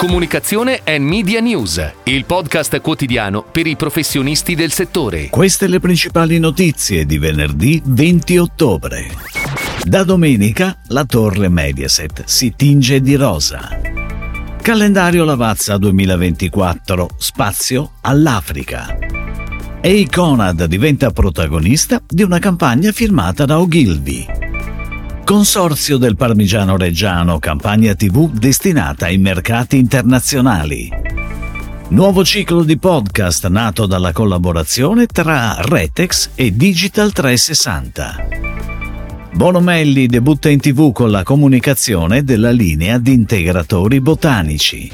Comunicazione e Media News, il podcast quotidiano per i professionisti del settore. Queste le principali notizie di venerdì 20 ottobre. Da domenica la torre Mediaset si tinge di rosa. Calendario Lavazza 2024, spazio all'Africa. E Conad diventa protagonista di una campagna firmata da Ogilvy. Consorzio del Parmigiano Reggiano, campagna TV destinata ai mercati internazionali. Nuovo ciclo di podcast nato dalla collaborazione tra Retex e Digital 360. Bonomelli debutta in tv con la comunicazione della linea di integratori botanici.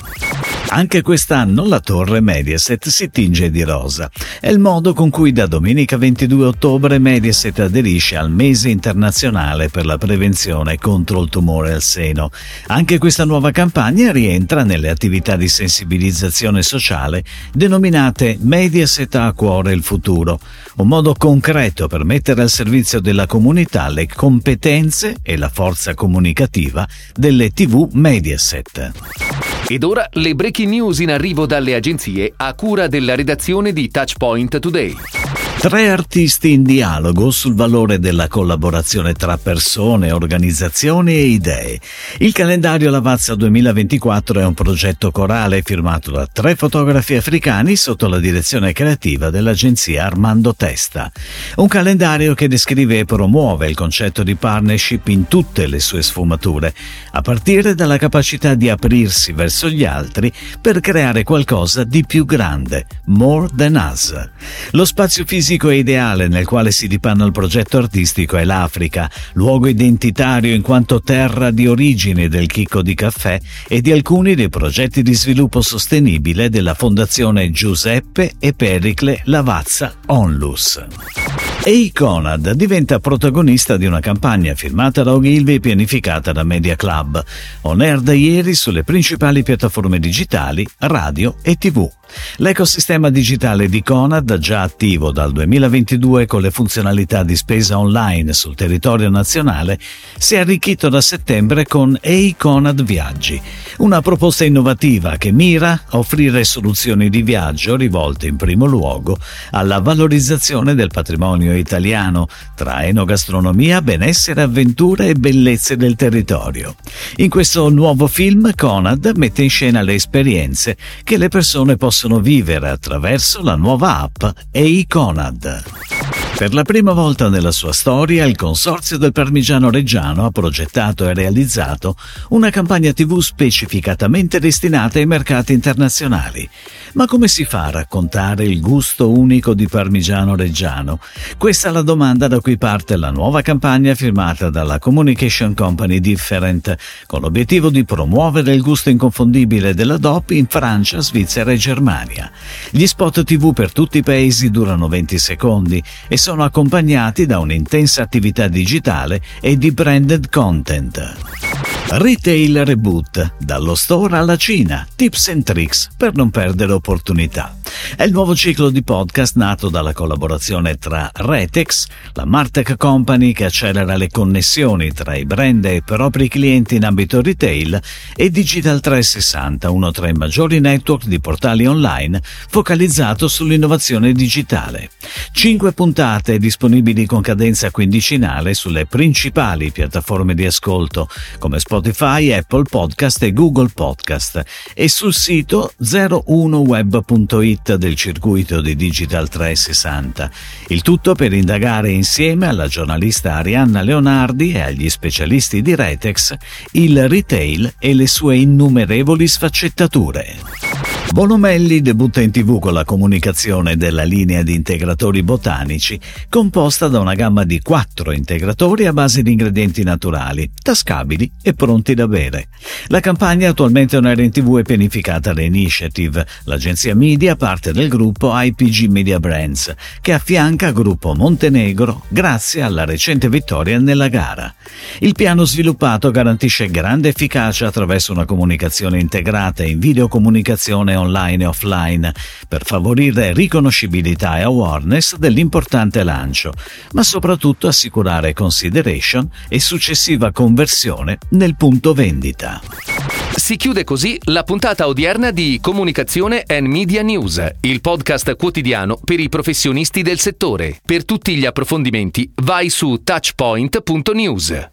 Anche quest'anno la torre Mediaset si tinge di rosa. È il modo con cui da domenica 22 ottobre Mediaset aderisce al mese internazionale per la prevenzione contro il tumore al seno. Anche questa nuova campagna rientra nelle attività di sensibilizzazione sociale denominate Mediaset a cuore il futuro, un modo concreto per mettere al servizio della comunità le competenze e la forza comunicativa delle TV Mediaset. Ed ora le breaking news in arrivo dalle agenzie a cura della redazione di Touchpoint Today. Tre artisti in dialogo sul valore della collaborazione tra persone, organizzazioni e idee. Il calendario Lavazza 2024 è un progetto corale firmato da tre fotografi africani sotto la direzione creativa dell'agenzia Armando Testa. Un calendario che descrive e promuove il concetto di partnership in tutte le sue sfumature, a partire dalla capacità di aprirsi verso gli altri per creare qualcosa di più grande, more than us. Lo spazio fisico fisico e ideale nel quale si dipanna il progetto artistico è l'Africa, luogo identitario in quanto terra di origine del chicco di caffè e di alcuni dei progetti di sviluppo sostenibile della Fondazione Giuseppe e Pericle Lavazza Onlus. E Conad diventa protagonista di una campagna firmata da Ogilvy e pianificata da Media Club, on air da ieri sulle principali piattaforme digitali, radio e tv. L'ecosistema digitale di Conad, già attivo dal 2022 con le funzionalità di spesa online sul territorio nazionale, si è arricchito da settembre con Conad Viaggi, una proposta innovativa che mira a offrire soluzioni di viaggio rivolte in primo luogo alla valorizzazione del patrimonio italiano tra enogastronomia, benessere, avventure e bellezze del territorio. In questo nuovo film Conad mette in scena le esperienze che le persone possono vivere attraverso la nuova app EICONAD. Per la prima volta nella sua storia, il Consorzio del Parmigiano Reggiano ha progettato e realizzato una campagna TV specificatamente destinata ai mercati internazionali. Ma come si fa a raccontare il gusto unico di Parmigiano Reggiano? Questa è la domanda da cui parte la nuova campagna firmata dalla Communication Company Different, con l'obiettivo di promuovere il gusto inconfondibile della DOP in Francia, Svizzera e Germania. Gli spot TV per tutti i paesi durano 20 secondi e sono accompagnati da un'intensa attività digitale e di branded content. Retail Reboot, dallo store alla Cina, tips and tricks per non perdere opportunità. È il nuovo ciclo di podcast nato dalla collaborazione tra Retex, la Martech Company che accelera le connessioni tra i brand e i propri clienti in ambito retail, e Digital 360, uno tra i maggiori network di portali online focalizzato sull'innovazione digitale. Cinque puntate disponibili con cadenza quindicinale sulle principali piattaforme di ascolto come Spotify, Apple Podcast e Google Podcast e sul sito 01web.it del circuito di Digital 360. Il tutto per indagare insieme alla giornalista Arianna Leonardi e agli specialisti di Retex il retail e le sue innumerevoli sfaccettature. Bonomelli debutta in tv con la comunicazione della linea di integratori botanici, composta da una gamma di quattro integratori a base di ingredienti naturali, tascabili e pronti da bere. La campagna attualmente on air in tv è pianificata da Initiative, l'agenzia media parte del gruppo IPG Media Brands, che affianca Gruppo Montenegro grazie alla recente vittoria nella gara. Il piano sviluppato garantisce grande efficacia attraverso una comunicazione integrata in videocomunicazione online e offline per favorire riconoscibilità e awareness dell'importante lancio, ma soprattutto assicurare consideration e successiva conversione nel punto vendita. Si chiude così la puntata odierna di Comunicazione and Media News, il podcast quotidiano per i professionisti del settore. Per tutti gli approfondimenti vai su touchpoint.news.